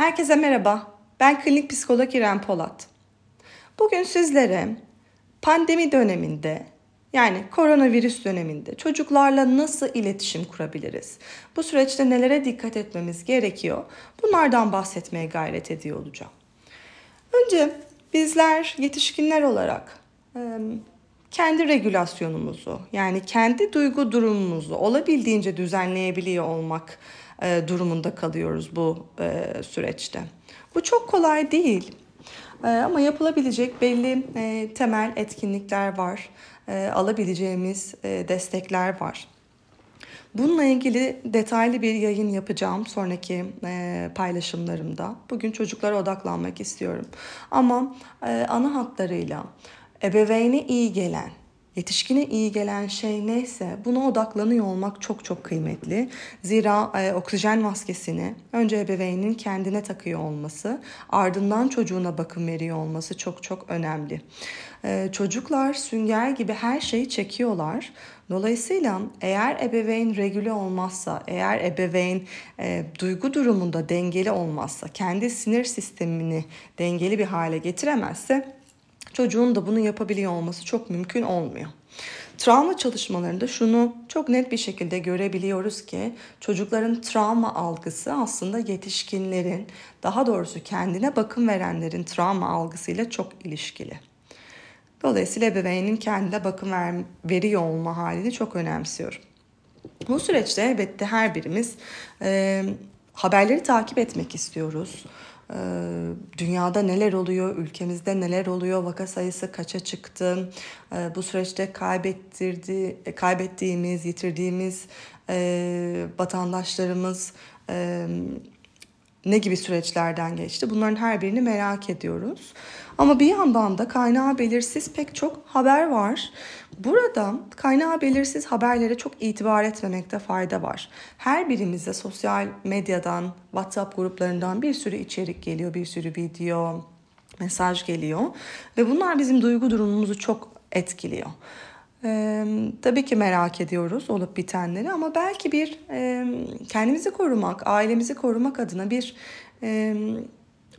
Herkese merhaba. Ben klinik psikolog İrem Polat. Bugün sizlere pandemi döneminde yani koronavirüs döneminde çocuklarla nasıl iletişim kurabiliriz? Bu süreçte nelere dikkat etmemiz gerekiyor? Bunlardan bahsetmeye gayret ediyor olacağım. Önce bizler yetişkinler olarak kendi regülasyonumuzu yani kendi duygu durumumuzu olabildiğince düzenleyebiliyor olmak durumunda kalıyoruz bu süreçte. Bu çok kolay değil. Ama yapılabilecek belli temel etkinlikler var. Alabileceğimiz destekler var. Bununla ilgili detaylı bir yayın yapacağım sonraki paylaşımlarımda. Bugün çocuklara odaklanmak istiyorum. Ama ana hatlarıyla ebeveyne iyi gelen, yetişkine iyi gelen şey neyse buna odaklanıyor olmak çok çok kıymetli. Zira e, oksijen maskesini önce ebeveynin kendine takıyor olması, ardından çocuğuna bakım veriyor olması çok çok önemli. E, çocuklar sünger gibi her şeyi çekiyorlar. Dolayısıyla eğer ebeveyn regüle olmazsa, eğer ebeveyn e, duygu durumunda dengeli olmazsa, kendi sinir sistemini dengeli bir hale getiremezse çocuğun da bunu yapabiliyor olması çok mümkün olmuyor. Travma çalışmalarında şunu çok net bir şekilde görebiliyoruz ki çocukların travma algısı aslında yetişkinlerin, daha doğrusu kendine bakım verenlerin travma algısıyla çok ilişkili. Dolayısıyla ebeveynin kendine bakım ver, veriyor olma halini çok önemsiyorum. Bu süreçte elbette her birimiz e, haberleri takip etmek istiyoruz. Ee, dünyada neler oluyor, ülkemizde neler oluyor, vaka sayısı kaça çıktı, ee, bu süreçte kaybettirdi, kaybettiğimiz, yitirdiğimiz e, vatandaşlarımız e, ne gibi süreçlerden geçti bunların her birini merak ediyoruz. Ama bir yandan da kaynağı belirsiz pek çok haber var. Burada kaynağı belirsiz haberlere çok itibar etmemekte fayda var. Her birimize sosyal medyadan, WhatsApp gruplarından bir sürü içerik geliyor, bir sürü video, mesaj geliyor ve bunlar bizim duygu durumumuzu çok etkiliyor. Ee, tabii ki merak ediyoruz olup bitenleri ama belki bir e, kendimizi korumak, ailemizi korumak adına bir e,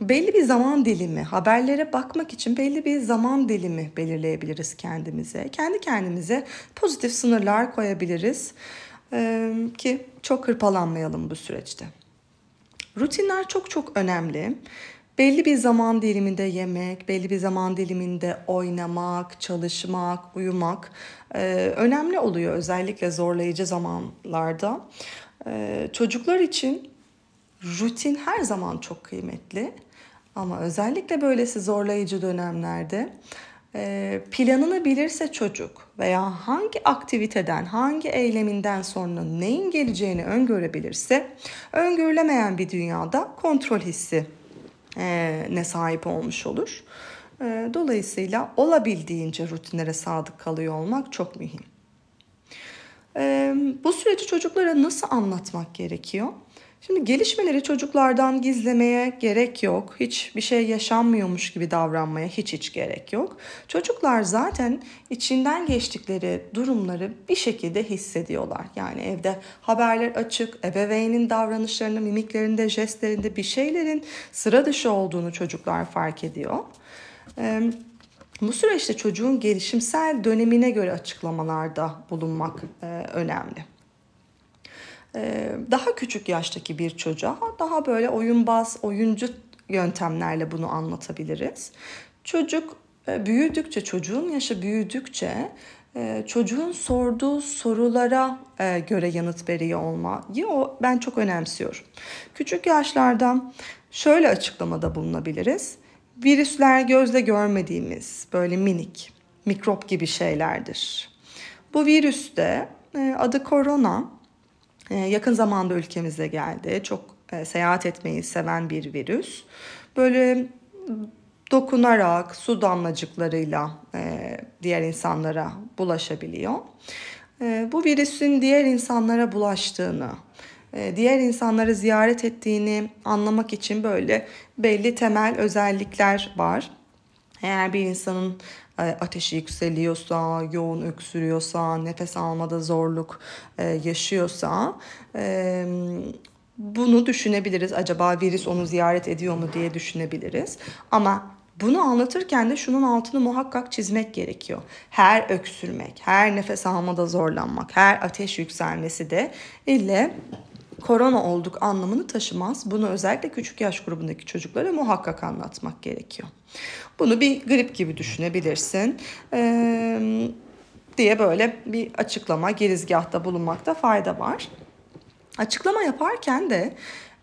belli bir zaman dilimi, haberlere bakmak için belli bir zaman dilimi belirleyebiliriz kendimize. Kendi kendimize pozitif sınırlar koyabiliriz ee, ki çok hırpalanmayalım bu süreçte. Rutinler çok çok önemli. Belli bir zaman diliminde yemek, belli bir zaman diliminde oynamak, çalışmak, uyumak e, önemli oluyor özellikle zorlayıcı zamanlarda. E, çocuklar için rutin her zaman çok kıymetli. Ama özellikle böylesi zorlayıcı dönemlerde e, planını bilirse çocuk veya hangi aktiviteden, hangi eyleminden sonra neyin geleceğini öngörebilirse öngörülemeyen bir dünyada kontrol hissi ne sahip olmuş olur. E, dolayısıyla olabildiğince rutinlere sadık kalıyor olmak çok mühim. Bu süreci çocuklara nasıl anlatmak gerekiyor? Şimdi gelişmeleri çocuklardan gizlemeye gerek yok. Hiçbir şey yaşanmıyormuş gibi davranmaya hiç hiç gerek yok. Çocuklar zaten içinden geçtikleri durumları bir şekilde hissediyorlar. Yani evde haberler açık, ebeveynin davranışlarını, mimiklerinde, jestlerinde bir şeylerin sıra dışı olduğunu çocuklar fark ediyor. Bu süreçte çocuğun gelişimsel dönemine göre açıklamalarda bulunmak önemli. Ee, daha küçük yaştaki bir çocuğa daha böyle oyunbaz, oyuncu yöntemlerle bunu anlatabiliriz. Çocuk e, büyüdükçe, çocuğun yaşı büyüdükçe e, çocuğun sorduğu sorulara e, göre yanıt veriyor olmayı o ben çok önemsiyorum. Küçük yaşlarda şöyle açıklamada bulunabiliriz. Virüsler gözle görmediğimiz böyle minik mikrop gibi şeylerdir. Bu virüs de adı korona yakın zamanda ülkemize geldi. Çok e, seyahat etmeyi seven bir virüs. Böyle dokunarak, su damlacıklarıyla e, diğer insanlara bulaşabiliyor. E, bu virüsün diğer insanlara bulaştığını, diğer insanları ziyaret ettiğini anlamak için böyle belli temel özellikler var. Eğer bir insanın ateşi yükseliyorsa, yoğun öksürüyorsa, nefes almada zorluk e, yaşıyorsa e, bunu düşünebiliriz. Acaba virüs onu ziyaret ediyor mu diye düşünebiliriz. Ama bunu anlatırken de şunun altını muhakkak çizmek gerekiyor. Her öksürmek, her nefes almada zorlanmak, her ateş yükselmesi de ille korona olduk anlamını taşımaz. Bunu özellikle küçük yaş grubundaki çocuklara muhakkak anlatmak gerekiyor. Bunu bir grip gibi düşünebilirsin. Ee, diye böyle bir açıklama, girizgahta bulunmakta fayda var. Açıklama yaparken de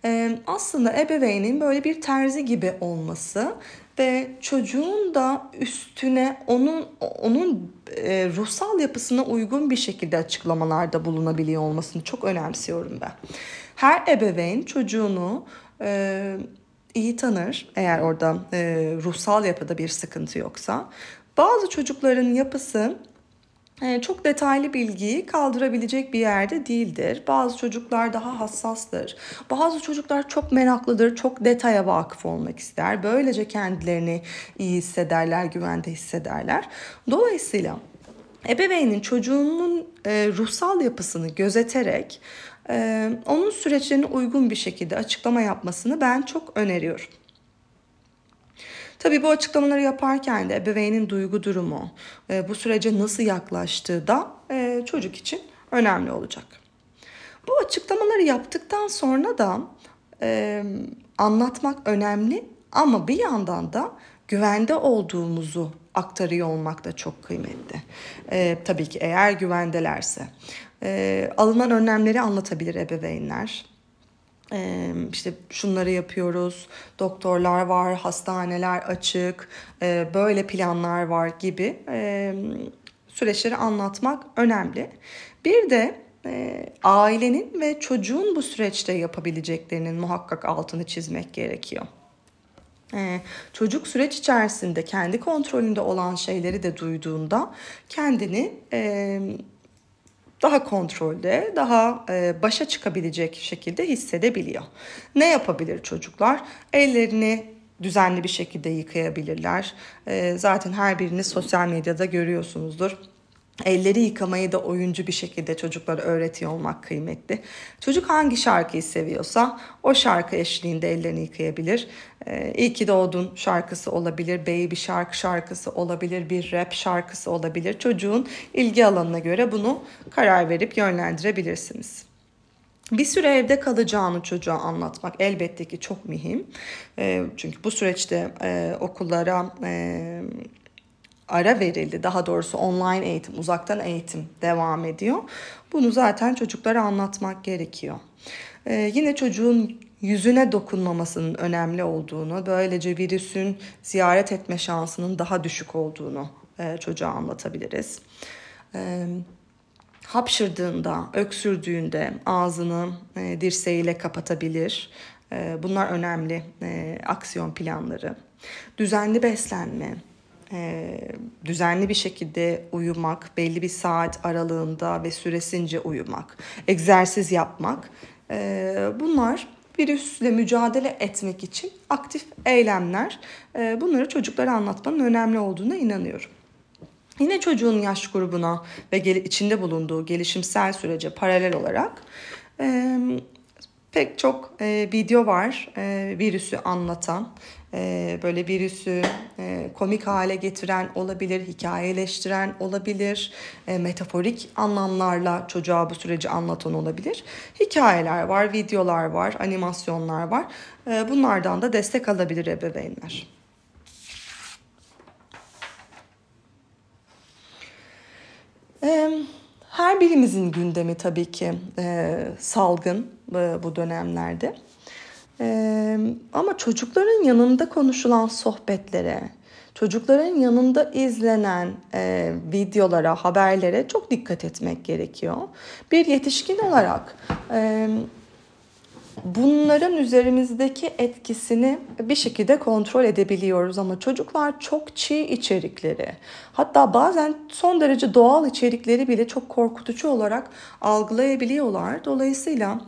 e, aslında ebeveynin böyle bir terzi gibi olması ve çocuğun da üstüne onun onun e, ruhsal yapısına uygun bir şekilde açıklamalarda bulunabiliyor olmasını çok önemsiyorum ben. Her ebeveyn çocuğunu e, iyi tanır eğer orada e, ruhsal yapıda bir sıkıntı yoksa. Bazı çocukların yapısı ee, çok detaylı bilgiyi kaldırabilecek bir yerde değildir. Bazı çocuklar daha hassastır. Bazı çocuklar çok meraklıdır, çok detaya vakıf olmak ister. Böylece kendilerini iyi hissederler, güvende hissederler. Dolayısıyla ebeveynin çocuğunun e, ruhsal yapısını gözeterek e, onun süreçlerine uygun bir şekilde açıklama yapmasını ben çok öneriyorum. Tabii bu açıklamaları yaparken de ebeveynin duygu durumu, e, bu sürece nasıl yaklaştığı da e, çocuk için önemli olacak. Bu açıklamaları yaptıktan sonra da e, anlatmak önemli ama bir yandan da güvende olduğumuzu aktarıyor olmak da çok kıymetli. E, tabii ki eğer güvendelerse. E, alınan önlemleri anlatabilir ebeveynler işte şunları yapıyoruz, doktorlar var, hastaneler açık, böyle planlar var gibi süreçleri anlatmak önemli. Bir de ailenin ve çocuğun bu süreçte yapabileceklerinin muhakkak altını çizmek gerekiyor. çocuk süreç içerisinde kendi kontrolünde olan şeyleri de duyduğunda kendini daha kontrolde, daha e, başa çıkabilecek şekilde hissedebiliyor. Ne yapabilir çocuklar? Ellerini düzenli bir şekilde yıkayabilirler. E, zaten her birini sosyal medyada görüyorsunuzdur. Elleri yıkamayı da oyuncu bir şekilde çocuklara öğretiyor olmak kıymetli. Çocuk hangi şarkıyı seviyorsa o şarkı eşliğinde ellerini yıkayabilir. Ee, İyi ki doğdun şarkısı olabilir, baby şarkı şarkısı olabilir, bir rap şarkısı olabilir. Çocuğun ilgi alanına göre bunu karar verip yönlendirebilirsiniz. Bir süre evde kalacağını çocuğa anlatmak elbette ki çok mühim. Ee, çünkü bu süreçte e, okullara e, ara verildi. Daha doğrusu online eğitim, uzaktan eğitim devam ediyor. Bunu zaten çocuklara anlatmak gerekiyor. Ee, yine çocuğun yüzüne dokunmamasının önemli olduğunu, böylece virüsün ziyaret etme şansının daha düşük olduğunu e, çocuğa anlatabiliriz. E, hapşırdığında, öksürdüğünde ağzını e, dirseğiyle kapatabilir. E, bunlar önemli e, aksiyon planları. Düzenli beslenme, e, düzenli bir şekilde uyumak, belli bir saat aralığında ve süresince uyumak, egzersiz yapmak e, bunlar virüsle mücadele etmek için aktif eylemler. E, bunları çocuklara anlatmanın önemli olduğuna inanıyorum. Yine çocuğun yaş grubuna ve içinde bulunduğu gelişimsel sürece paralel olarak e, pek çok e, video var e, virüsü anlatan. E, böyle virüsü e, komik hale getiren olabilir, hikayeleştiren olabilir, e, metaforik anlamlarla çocuğa bu süreci anlatan olabilir. Hikayeler var, videolar var, animasyonlar var. E, bunlardan da destek alabilir ebeveynler. Her birimizin gündemi tabii ki salgın bu dönemlerde. Ee, ama çocukların yanında konuşulan sohbetlere, çocukların yanında izlenen e, videolara, haberlere çok dikkat etmek gerekiyor. Bir yetişkin olarak e, bunların üzerimizdeki etkisini bir şekilde kontrol edebiliyoruz ama çocuklar çok çiğ içerikleri hatta bazen son derece doğal içerikleri bile çok korkutucu olarak algılayabiliyorlar. Dolayısıyla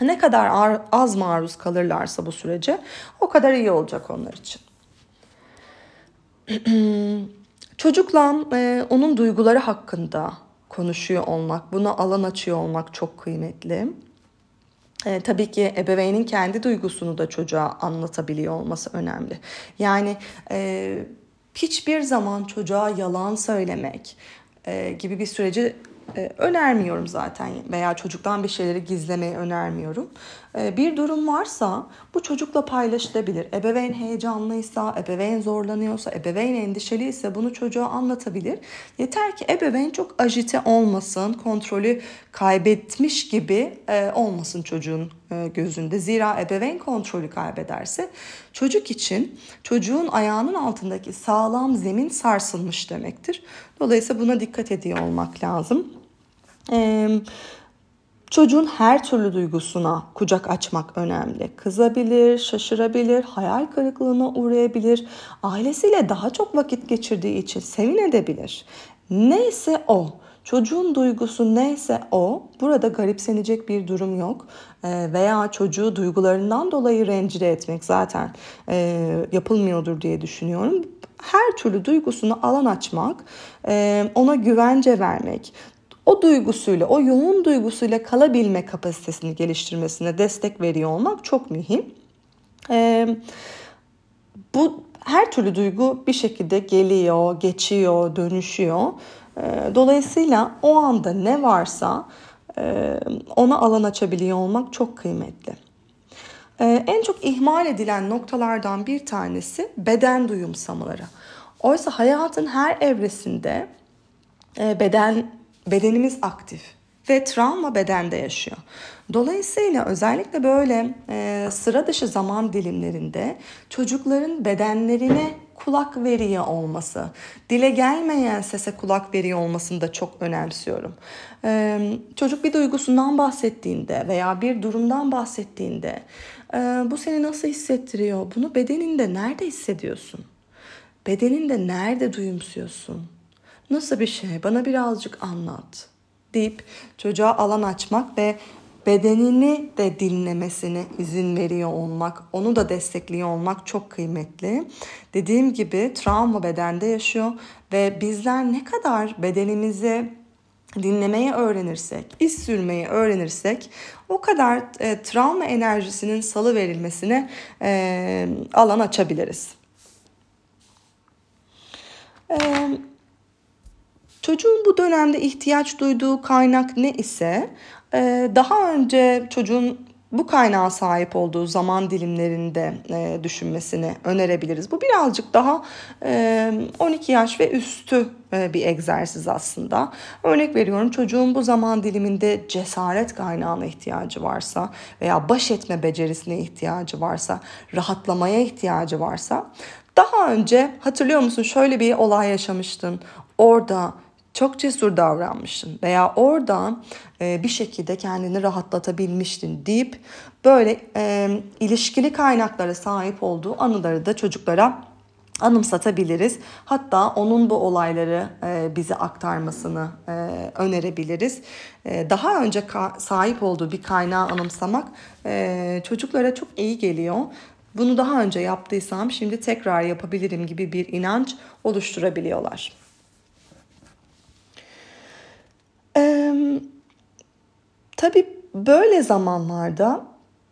ne kadar az maruz kalırlarsa bu sürece o kadar iyi olacak onlar için. Çocukla e, onun duyguları hakkında konuşuyor olmak, buna alan açıyor olmak çok kıymetli. E, tabii ki ebeveynin kendi duygusunu da çocuğa anlatabiliyor olması önemli. Yani e, hiçbir zaman çocuğa yalan söylemek e, gibi bir süreci e, önermiyorum zaten veya çocuktan bir şeyleri gizlemeyi önermiyorum. E, bir durum varsa bu çocukla paylaşılabilir. Ebeveyn heyecanlıysa, ebeveyn zorlanıyorsa, ebeveyn endişeliyse bunu çocuğa anlatabilir. Yeter ki ebeveyn çok ajite olmasın, kontrolü kaybetmiş gibi e, olmasın çocuğun gözünde. Zira ebeveyn kontrolü kaybederse çocuk için çocuğun ayağının altındaki sağlam zemin sarsılmış demektir. Dolayısıyla buna dikkat ediyor olmak lazım. Ee, çocuğun her türlü duygusuna kucak açmak önemli. Kızabilir, şaşırabilir, hayal kırıklığına uğrayabilir. Ailesiyle daha çok vakit geçirdiği için sevin edebilir. Neyse o. Çocuğun duygusu neyse o, burada garipsenecek bir durum yok. E, veya çocuğu duygularından dolayı rencide etmek zaten e, yapılmıyordur diye düşünüyorum. Her türlü duygusunu alan açmak, e, ona güvence vermek, o duygusuyla, o yoğun duygusuyla kalabilme kapasitesini geliştirmesine destek veriyor olmak çok mühim. Ee, bu her türlü duygu bir şekilde geliyor, geçiyor, dönüşüyor. Ee, dolayısıyla o anda ne varsa e, ona alan açabiliyor olmak çok kıymetli. Ee, en çok ihmal edilen noktalardan bir tanesi beden duyumsamaları. Oysa hayatın her evresinde beden bedenimiz aktif ve travma bedende yaşıyor. Dolayısıyla özellikle böyle e, sıra dışı zaman dilimlerinde çocukların bedenlerine kulak veriyor olması, dile gelmeyen sese kulak veriyor olmasını da çok önemsiyorum. E, çocuk bir duygusundan bahsettiğinde veya bir durumdan bahsettiğinde e, bu seni nasıl hissettiriyor? Bunu bedeninde nerede hissediyorsun? Bedeninde nerede duyumsuyorsun? Nasıl bir şey? Bana birazcık anlat deyip çocuğa alan açmak ve bedenini de dinlemesine izin veriyor olmak, onu da destekliyor olmak çok kıymetli. Dediğim gibi travma bedende yaşıyor ve bizler ne kadar bedenimizi dinlemeyi öğrenirsek, iz sürmeyi öğrenirsek o kadar e, travma enerjisinin salı verilmesine e, alan açabiliriz. Evet. Çocuğun bu dönemde ihtiyaç duyduğu kaynak ne ise e, daha önce çocuğun bu kaynağa sahip olduğu zaman dilimlerinde e, düşünmesini önerebiliriz. Bu birazcık daha 12 yaş ve üstü e, bir egzersiz aslında. Örnek veriyorum çocuğun bu zaman diliminde cesaret kaynağına ihtiyacı varsa veya baş etme becerisine ihtiyacı varsa, rahatlamaya ihtiyacı varsa daha önce hatırlıyor musun şöyle bir olay yaşamıştın. Orada çok cesur davranmışsın veya orada e, bir şekilde kendini rahatlatabilmiştin deyip böyle e, ilişkili kaynaklara sahip olduğu anıları da çocuklara anımsatabiliriz. Hatta onun bu olayları e, bize aktarmasını e, önerebiliriz. E, daha önce sahip olduğu bir kaynağı anımsamak çocuklara çok iyi geliyor. Bunu daha önce yaptıysam şimdi tekrar yapabilirim gibi bir inanç oluşturabiliyorlar. Ee, tabii böyle zamanlarda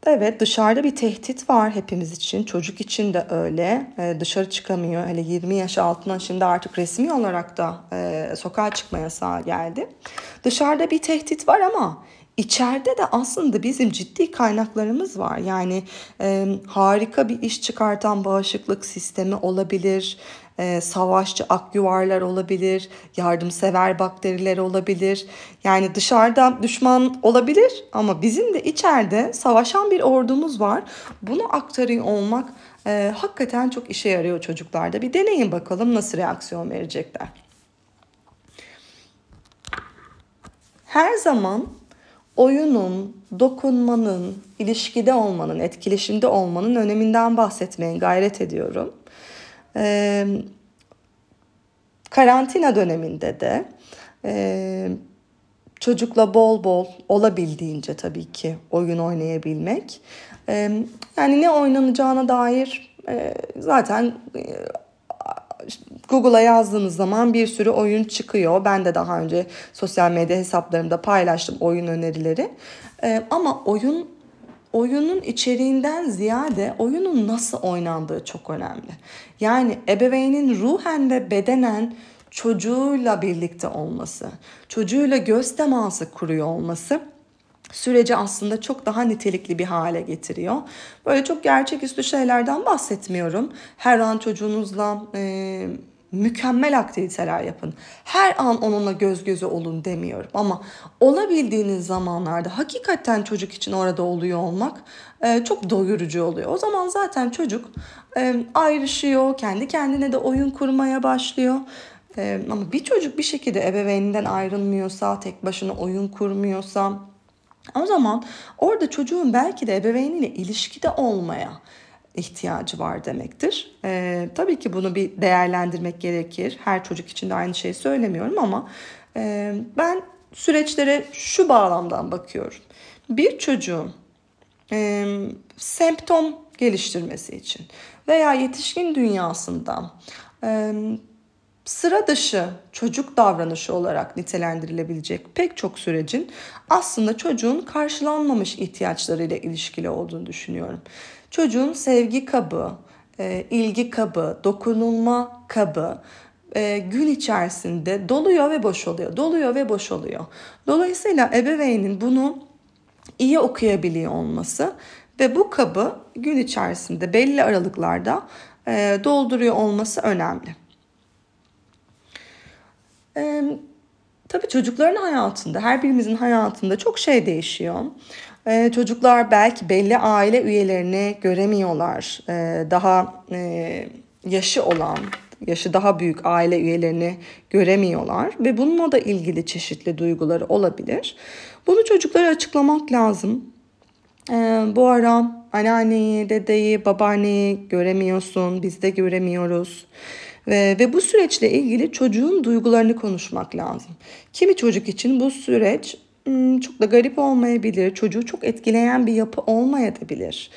evet dışarıda bir tehdit var hepimiz için. Çocuk için de öyle. Ee, dışarı çıkamıyor. Hele 20 yaş altına şimdi artık resmi olarak da e, sokağa çıkma yasağı geldi. Dışarıda bir tehdit var ama İçeride de aslında bizim ciddi kaynaklarımız var. Yani e, harika bir iş çıkartan bağışıklık sistemi olabilir, e, savaşçı akyuvarlar olabilir, yardımsever bakteriler olabilir. Yani dışarıda düşman olabilir ama bizim de içeride savaşan bir ordumuz var. Bunu aktarıyor olmak e, hakikaten çok işe yarıyor çocuklarda. Bir deneyin bakalım nasıl reaksiyon verecekler. Her zaman oyunun, dokunmanın, ilişkide olmanın, etkileşimde olmanın öneminden bahsetmeye gayret ediyorum. Ee, karantina döneminde de e, çocukla bol bol olabildiğince tabii ki oyun oynayabilmek. E, yani ne oynanacağına dair e, zaten e, Google'a yazdığınız zaman bir sürü oyun çıkıyor. Ben de daha önce sosyal medya hesaplarımda paylaştım oyun önerileri. Ee, ama oyun oyunun içeriğinden ziyade oyunun nasıl oynandığı çok önemli. Yani ebeveynin ruhen ve bedenen çocuğuyla birlikte olması, çocuğuyla göz teması kuruyor olması süreci aslında çok daha nitelikli bir hale getiriyor. Böyle çok gerçeküstü şeylerden bahsetmiyorum. Her an çocuğunuzla e, mükemmel aktiviteler yapın. Her an onunla göz göze olun demiyorum ama olabildiğiniz zamanlarda hakikaten çocuk için orada oluyor olmak e, çok doyurucu oluyor. O zaman zaten çocuk e, ayrışıyor, kendi kendine de oyun kurmaya başlıyor. E, ama bir çocuk bir şekilde ebeveyninden ayrılmıyorsa, tek başına oyun kurmuyorsa o zaman orada çocuğun belki de ebeveyniyle ilişkide olmaya ihtiyacı var demektir. Ee, tabii ki bunu bir değerlendirmek gerekir. Her çocuk için de aynı şeyi söylemiyorum ama e, ben süreçlere şu bağlamdan bakıyorum. Bir çocuğun e, semptom geliştirmesi için veya yetişkin dünyasında e, sıra dışı çocuk davranışı olarak nitelendirilebilecek pek çok sürecin aslında çocuğun karşılanmamış ihtiyaçlarıyla ilişkili olduğunu düşünüyorum. Çocuğun sevgi kabı, e, ilgi kabı, dokunulma kabı e, gün içerisinde doluyor ve boşalıyor, doluyor ve boşalıyor. Dolayısıyla ebeveynin bunu iyi okuyabiliyor olması ve bu kabı gün içerisinde belli aralıklarda e, dolduruyor olması önemli. Ee, tabii çocukların hayatında, her birimizin hayatında çok şey değişiyor. Ee, çocuklar belki belli aile üyelerini göremiyorlar. Ee, daha e, yaşı olan, yaşı daha büyük aile üyelerini göremiyorlar ve bununla da ilgili çeşitli duyguları olabilir. Bunu çocuklara açıklamak lazım. Ee, bu ara anneanneyi, dedeyi, babaanneyi göremiyorsun, biz de göremiyoruz. Ve, ve bu süreçle ilgili çocuğun duygularını konuşmak lazım. Kimi çocuk için bu süreç hmm, çok da garip olmayabilir. Çocuğu çok etkileyen bir yapı olmayabilir.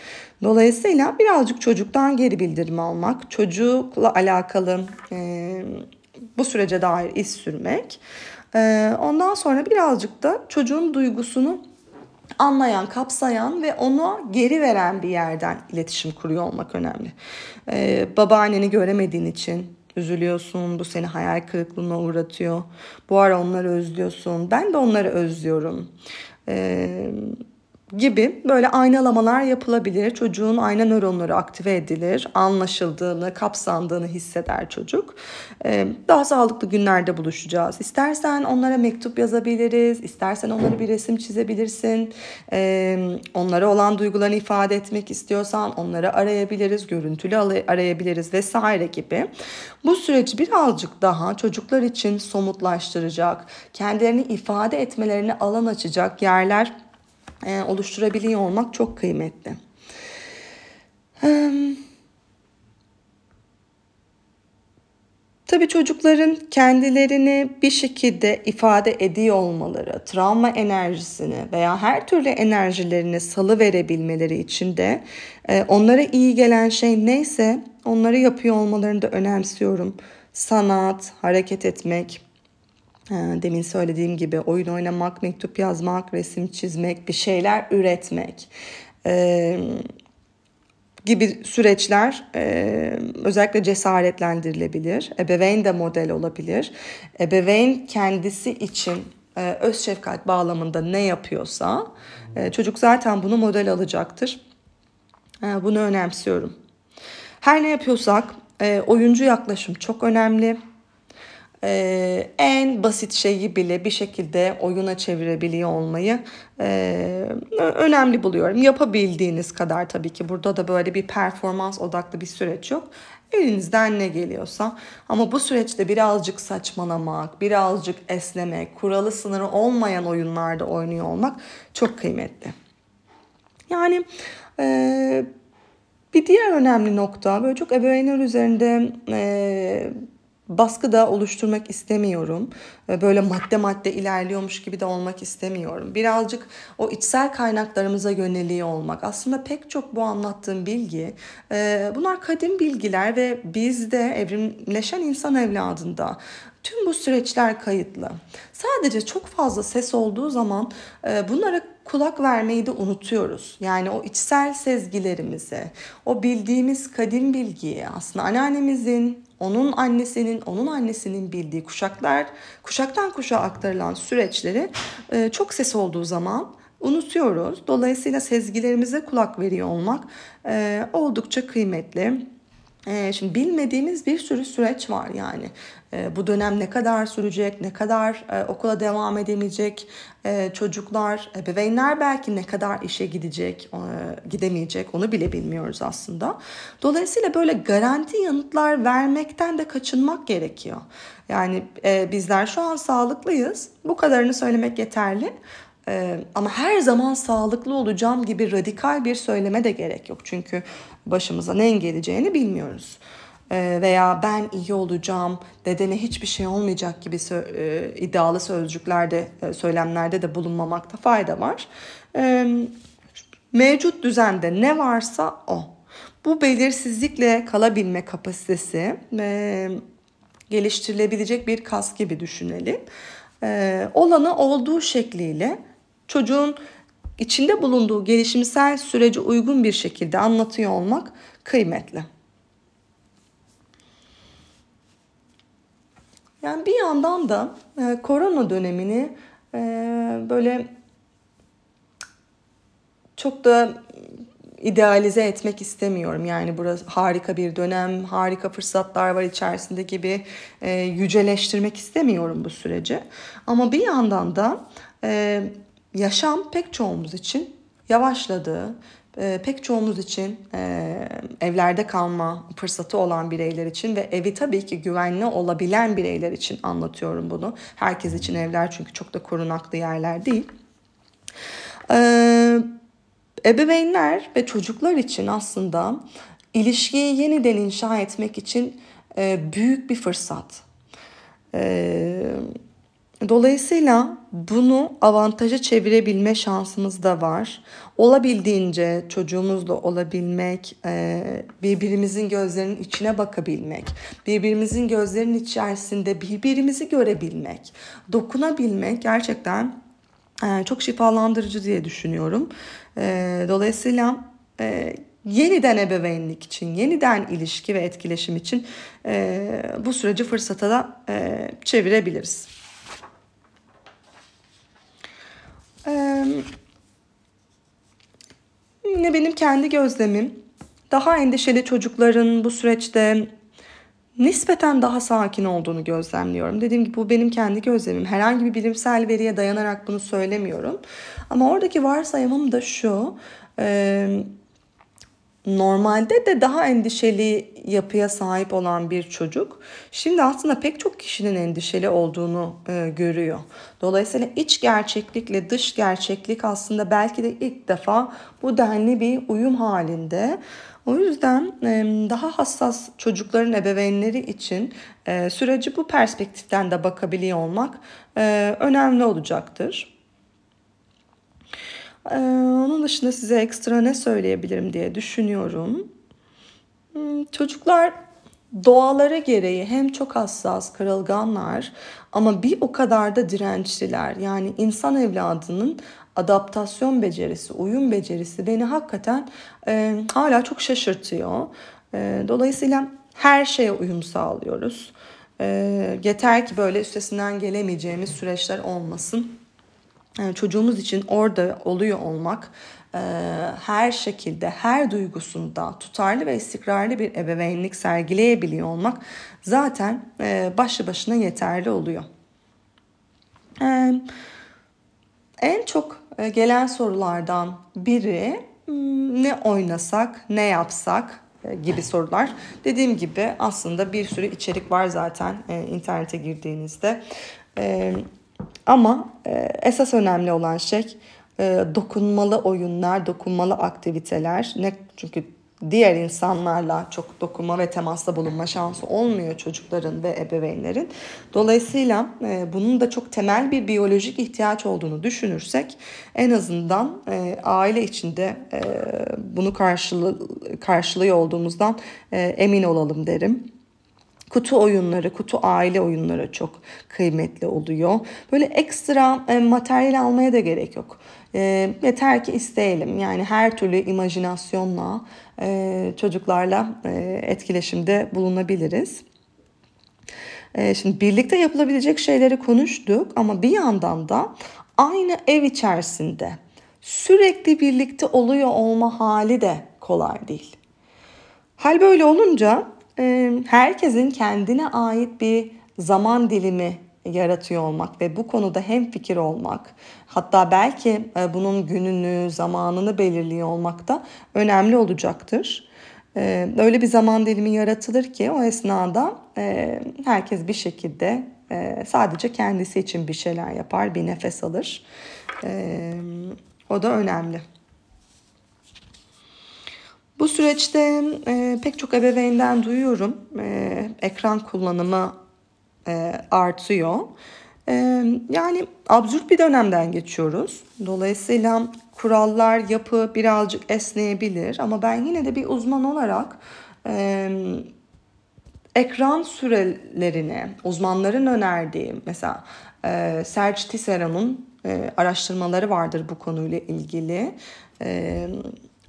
Dolayısıyla birazcık çocuktan geri bildirim almak, çocukla alakalı e, bu sürece dair iz sürmek. E, ondan sonra birazcık da çocuğun duygusunu anlayan, kapsayan ve onu geri veren bir yerden iletişim kuruyor olmak önemli. Ee, babaanneni göremediğin için üzülüyorsun. Bu seni hayal kırıklığına uğratıyor. Bu ara onları özlüyorsun. Ben de onları özlüyorum. Ee, gibi böyle aynalamalar yapılabilir. Çocuğun ayna nöronları aktive edilir. Anlaşıldığını, kapsandığını hisseder çocuk. Ee, daha sağlıklı günlerde buluşacağız. İstersen onlara mektup yazabiliriz. İstersen onlara bir resim çizebilirsin. Ee, onlara olan duygularını ifade etmek istiyorsan onları arayabiliriz. Görüntülü arayabiliriz vesaire gibi. Bu süreci birazcık daha çocuklar için somutlaştıracak, kendilerini ifade etmelerine alan açacak yerler e, oluşturabiliyor olmak çok kıymetli. Tabii çocukların kendilerini bir şekilde ifade ediyor olmaları, travma enerjisini veya her türlü enerjilerini salı verebilmeleri için de e, onlara iyi gelen şey neyse onları yapıyor olmalarını da önemsiyorum. Sanat, hareket etmek, demin söylediğim gibi oyun oynamak, mektup yazmak, resim çizmek, bir şeyler üretmek gibi süreçler özellikle cesaretlendirilebilir. Ebeveyn de model olabilir. Ebeveyn kendisi için öz şefkat bağlamında ne yapıyorsa çocuk zaten bunu model alacaktır. Bunu önemsiyorum. Her ne yapıyorsak oyuncu yaklaşım çok önemli e, en basit şeyi bile bir şekilde oyuna çevirebiliyor olmayı e, önemli buluyorum. Yapabildiğiniz kadar tabii ki burada da böyle bir performans odaklı bir süreç yok. Elinizden ne geliyorsa ama bu süreçte birazcık saçmalamak, birazcık esnemek, kuralı sınırı olmayan oyunlarda oynuyor olmak çok kıymetli. Yani e, bir diğer önemli nokta böyle çok ebeveynler üzerinde e, baskı da oluşturmak istemiyorum. Böyle madde madde ilerliyormuş gibi de olmak istemiyorum. Birazcık o içsel kaynaklarımıza yöneliyor olmak. Aslında pek çok bu anlattığım bilgi e, bunlar kadim bilgiler ve bizde evrimleşen insan evladında Tüm bu süreçler kayıtlı. Sadece çok fazla ses olduğu zaman e, bunlara kulak vermeyi de unutuyoruz. Yani o içsel sezgilerimize, o bildiğimiz kadim bilgiye aslında anneannemizin, onun annesinin, onun annesinin bildiği kuşaklar, kuşaktan kuşağa aktarılan süreçleri e, çok ses olduğu zaman unutuyoruz. Dolayısıyla sezgilerimize kulak veriyor olmak e, oldukça kıymetli. E, şimdi bilmediğimiz bir sürü süreç var yani. E, bu dönem ne kadar sürecek, ne kadar e, okula devam edemeyecek e, çocuklar, ebeveynler belki ne kadar işe gidecek, gidemeyecek onu bile bilmiyoruz aslında. Dolayısıyla böyle garanti yanıtlar vermekten de kaçınmak gerekiyor. Yani e, bizler şu an sağlıklıyız. Bu kadarını söylemek yeterli. Ee, ama her zaman sağlıklı olacağım gibi radikal bir söyleme de gerek yok. Çünkü başımıza ne geleceğini bilmiyoruz. Ee, veya ben iyi olacağım, dedene hiçbir şey olmayacak gibi sö- e, iddialı sözcüklerde, e, söylemlerde de bulunmamakta fayda var. Ee, mevcut düzende ne varsa o. Bu belirsizlikle kalabilme kapasitesi e, geliştirilebilecek bir kas gibi düşünelim. E, olanı olduğu şekliyle çocuğun içinde bulunduğu gelişimsel sürece uygun bir şekilde anlatıyor olmak kıymetli. Yani bir yandan da e, korona dönemini e, böyle çok da idealize etmek istemiyorum. Yani burası harika bir dönem, harika fırsatlar var içerisinde gibi e, yüceleştirmek istemiyorum bu süreci. Ama bir yandan da e, yaşam pek çoğumuz için yavaşladı. E, pek çoğumuz için e, evlerde kalma fırsatı olan bireyler için ve evi tabii ki güvenli olabilen bireyler için anlatıyorum bunu. Herkes için evler çünkü çok da korunaklı yerler değil. E, ebeveynler ve çocuklar için aslında ilişkiyi yeniden inşa etmek için e, büyük bir fırsat. E, Dolayısıyla bunu avantaja çevirebilme şansımız da var. Olabildiğince çocuğumuzla olabilmek, e, birbirimizin gözlerinin içine bakabilmek, birbirimizin gözlerinin içerisinde birbirimizi görebilmek, dokunabilmek gerçekten e, çok şifalandırıcı diye düşünüyorum. E, dolayısıyla yeniden ebeveynlik için, yeniden ilişki ve etkileşim için bu süreci fırsata da çevirebiliriz. Yine benim kendi gözlemim daha endişeli çocukların bu süreçte nispeten daha sakin olduğunu gözlemliyorum. Dediğim gibi bu benim kendi gözlemim. Herhangi bir bilimsel veriye dayanarak bunu söylemiyorum. Ama oradaki varsayımım da şu. E, normalde de daha endişeli yapıya sahip olan bir çocuk şimdi aslında pek çok kişinin endişeli olduğunu e, görüyor. Dolayısıyla iç gerçeklikle dış gerçeklik aslında belki de ilk defa bu denli bir uyum halinde. O yüzden e, daha hassas çocukların ebeveynleri için e, süreci bu perspektiften de bakabiliyor olmak e, önemli olacaktır. Ee, onun dışında size ekstra ne söyleyebilirim diye düşünüyorum. Hmm, çocuklar doğaları gereği hem çok hassas, kırılganlar ama bir o kadar da dirençliler. Yani insan evladının adaptasyon becerisi, uyum becerisi beni hakikaten e, hala çok şaşırtıyor. E, dolayısıyla her şeye uyum sağlıyoruz. E, yeter ki böyle üstesinden gelemeyeceğimiz süreçler olmasın. E, çocuğumuz için orada oluyor olmak e, her şekilde her duygusunda tutarlı ve istikrarlı bir ebeveynlik sergileyebiliyor olmak zaten e, başlı başına yeterli oluyor. En çok gelen sorulardan biri hmm, ne oynasak, ne yapsak gibi sorular. Dediğim gibi aslında bir sürü içerik var zaten internete girdiğinizde. Ama e, esas önemli olan şey e, dokunmalı oyunlar, dokunmalı aktiviteler. Ne çünkü diğer insanlarla çok dokunma ve temasta bulunma şansı olmuyor çocukların ve ebeveynlerin. Dolayısıyla e, bunun da çok temel bir biyolojik ihtiyaç olduğunu düşünürsek en azından e, aile içinde e, bunu karşılı, karşılıyor olduğumuzdan e, emin olalım derim. Kutu oyunları, kutu aile oyunları çok kıymetli oluyor. Böyle ekstra e, materyal almaya da gerek yok. E, yeter ki isteyelim. Yani her türlü imajinasyonla e, çocuklarla e, etkileşimde bulunabiliriz. E, şimdi birlikte yapılabilecek şeyleri konuştuk ama bir yandan da aynı ev içerisinde sürekli birlikte oluyor olma hali de kolay değil. Hal böyle olunca herkesin kendine ait bir zaman dilimi yaratıyor olmak ve bu konuda hem fikir olmak hatta belki bunun gününü zamanını belirliyor olmak da önemli olacaktır. Öyle bir zaman dilimi yaratılır ki o esnada herkes bir şekilde sadece kendisi için bir şeyler yapar bir nefes alır. O da önemli. Bu süreçte e, pek çok ebeveynden duyuyorum. E, ekran kullanımı e, artıyor. E, yani absürt bir dönemden geçiyoruz. Dolayısıyla kurallar, yapı birazcık esneyebilir. Ama ben yine de bir uzman olarak e, ekran sürelerini, uzmanların önerdiği mesela e, Serge Tisserand'ın e, araştırmaları vardır bu konuyla ilgili. E,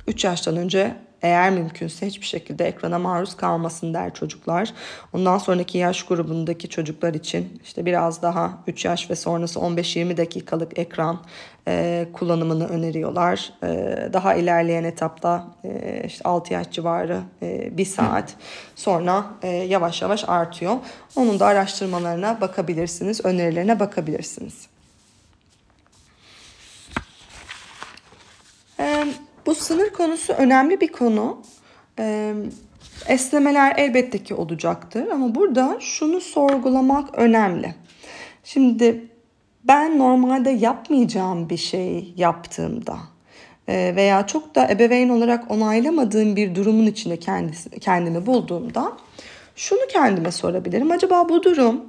3 yaştan önce eğer mümkünse hiçbir şekilde ekrana maruz kalmasın der çocuklar. Ondan sonraki yaş grubundaki çocuklar için işte biraz daha 3 yaş ve sonrası 15-20 dakikalık ekran e, kullanımını öneriyorlar. E, daha ilerleyen etapta e, işte 6 yaş civarı e, 1 saat sonra e, yavaş yavaş artıyor. Onun da araştırmalarına bakabilirsiniz, önerilerine bakabilirsiniz. E, bu sınır konusu önemli bir konu. Ee, esnemeler elbette ki olacaktır ama burada şunu sorgulamak önemli. Şimdi ben normalde yapmayacağım bir şey yaptığımda e, veya çok da ebeveyn olarak onaylamadığım bir durumun içinde kendimi bulduğumda şunu kendime sorabilirim. Acaba bu durum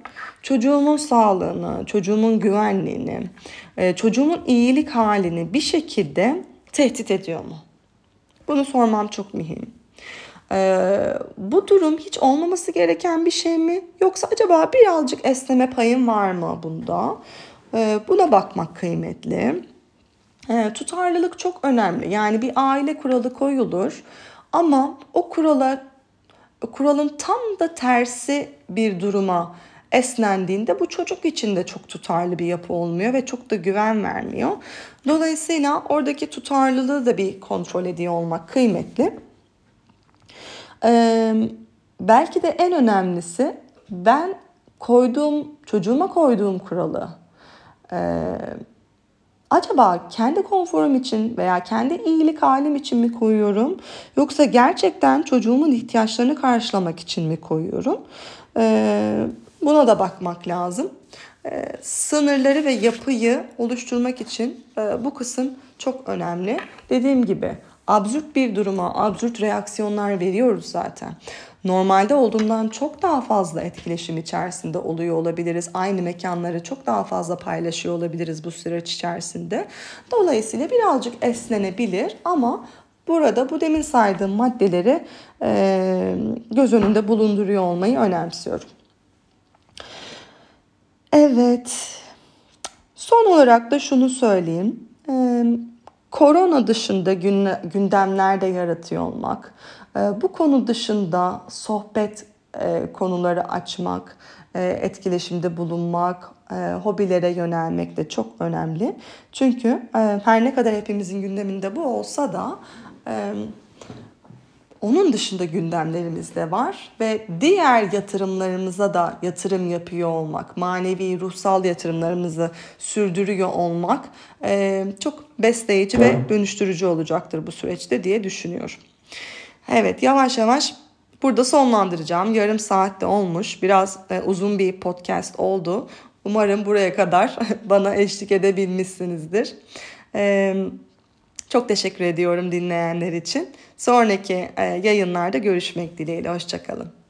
çocuğumun sağlığını, çocuğumun güvenliğini, e, çocuğumun iyilik halini bir şekilde tehdit ediyor mu? Bunu sormam çok mühim. Ee, bu durum hiç olmaması gereken bir şey mi? Yoksa acaba birazcık esneme payım var mı bunda? Ee, buna bakmak kıymetli. Ee, tutarlılık çok önemli. Yani bir aile kuralı koyulur ama o kurala kuralın tam da tersi bir duruma esnendiğinde bu çocuk için de çok tutarlı bir yapı olmuyor ve çok da güven vermiyor. Dolayısıyla oradaki tutarlılığı da bir kontrol ediyor olmak kıymetli. Ee, belki de en önemlisi ben koyduğum çocuğuma koyduğum kuralı e, acaba kendi konforum için veya kendi iyilik halim için mi koyuyorum yoksa gerçekten çocuğumun ihtiyaçlarını karşılamak için mi koyuyorum? Ee, Buna da bakmak lazım. E, sınırları ve yapıyı oluşturmak için e, bu kısım çok önemli. Dediğim gibi absürt bir duruma absürt reaksiyonlar veriyoruz zaten. Normalde olduğundan çok daha fazla etkileşim içerisinde oluyor olabiliriz. Aynı mekanları çok daha fazla paylaşıyor olabiliriz bu süreç içerisinde. Dolayısıyla birazcık esnenebilir ama burada bu demin saydığım maddeleri e, göz önünde bulunduruyor olmayı önemsiyorum. Evet. Son olarak da şunu söyleyeyim. Ee, korona dışında gündemlerde yaratıyor olmak, e, bu konu dışında sohbet e, konuları açmak, e, etkileşimde bulunmak, hobilere yönelmek de çok önemli. Çünkü her ne kadar hepimizin gündeminde bu olsa da onun dışında gündemlerimiz de var ve diğer yatırımlarımıza da yatırım yapıyor olmak, manevi, ruhsal yatırımlarımızı sürdürüyor olmak e, çok besleyici ve dönüştürücü olacaktır bu süreçte diye düşünüyorum. Evet yavaş yavaş burada sonlandıracağım. Yarım saatte olmuş. Biraz e, uzun bir podcast oldu. Umarım buraya kadar bana eşlik edebilmişsinizdir. Evet. Çok teşekkür ediyorum dinleyenler için. Sonraki e, yayınlarda görüşmek dileğiyle. Hoşçakalın.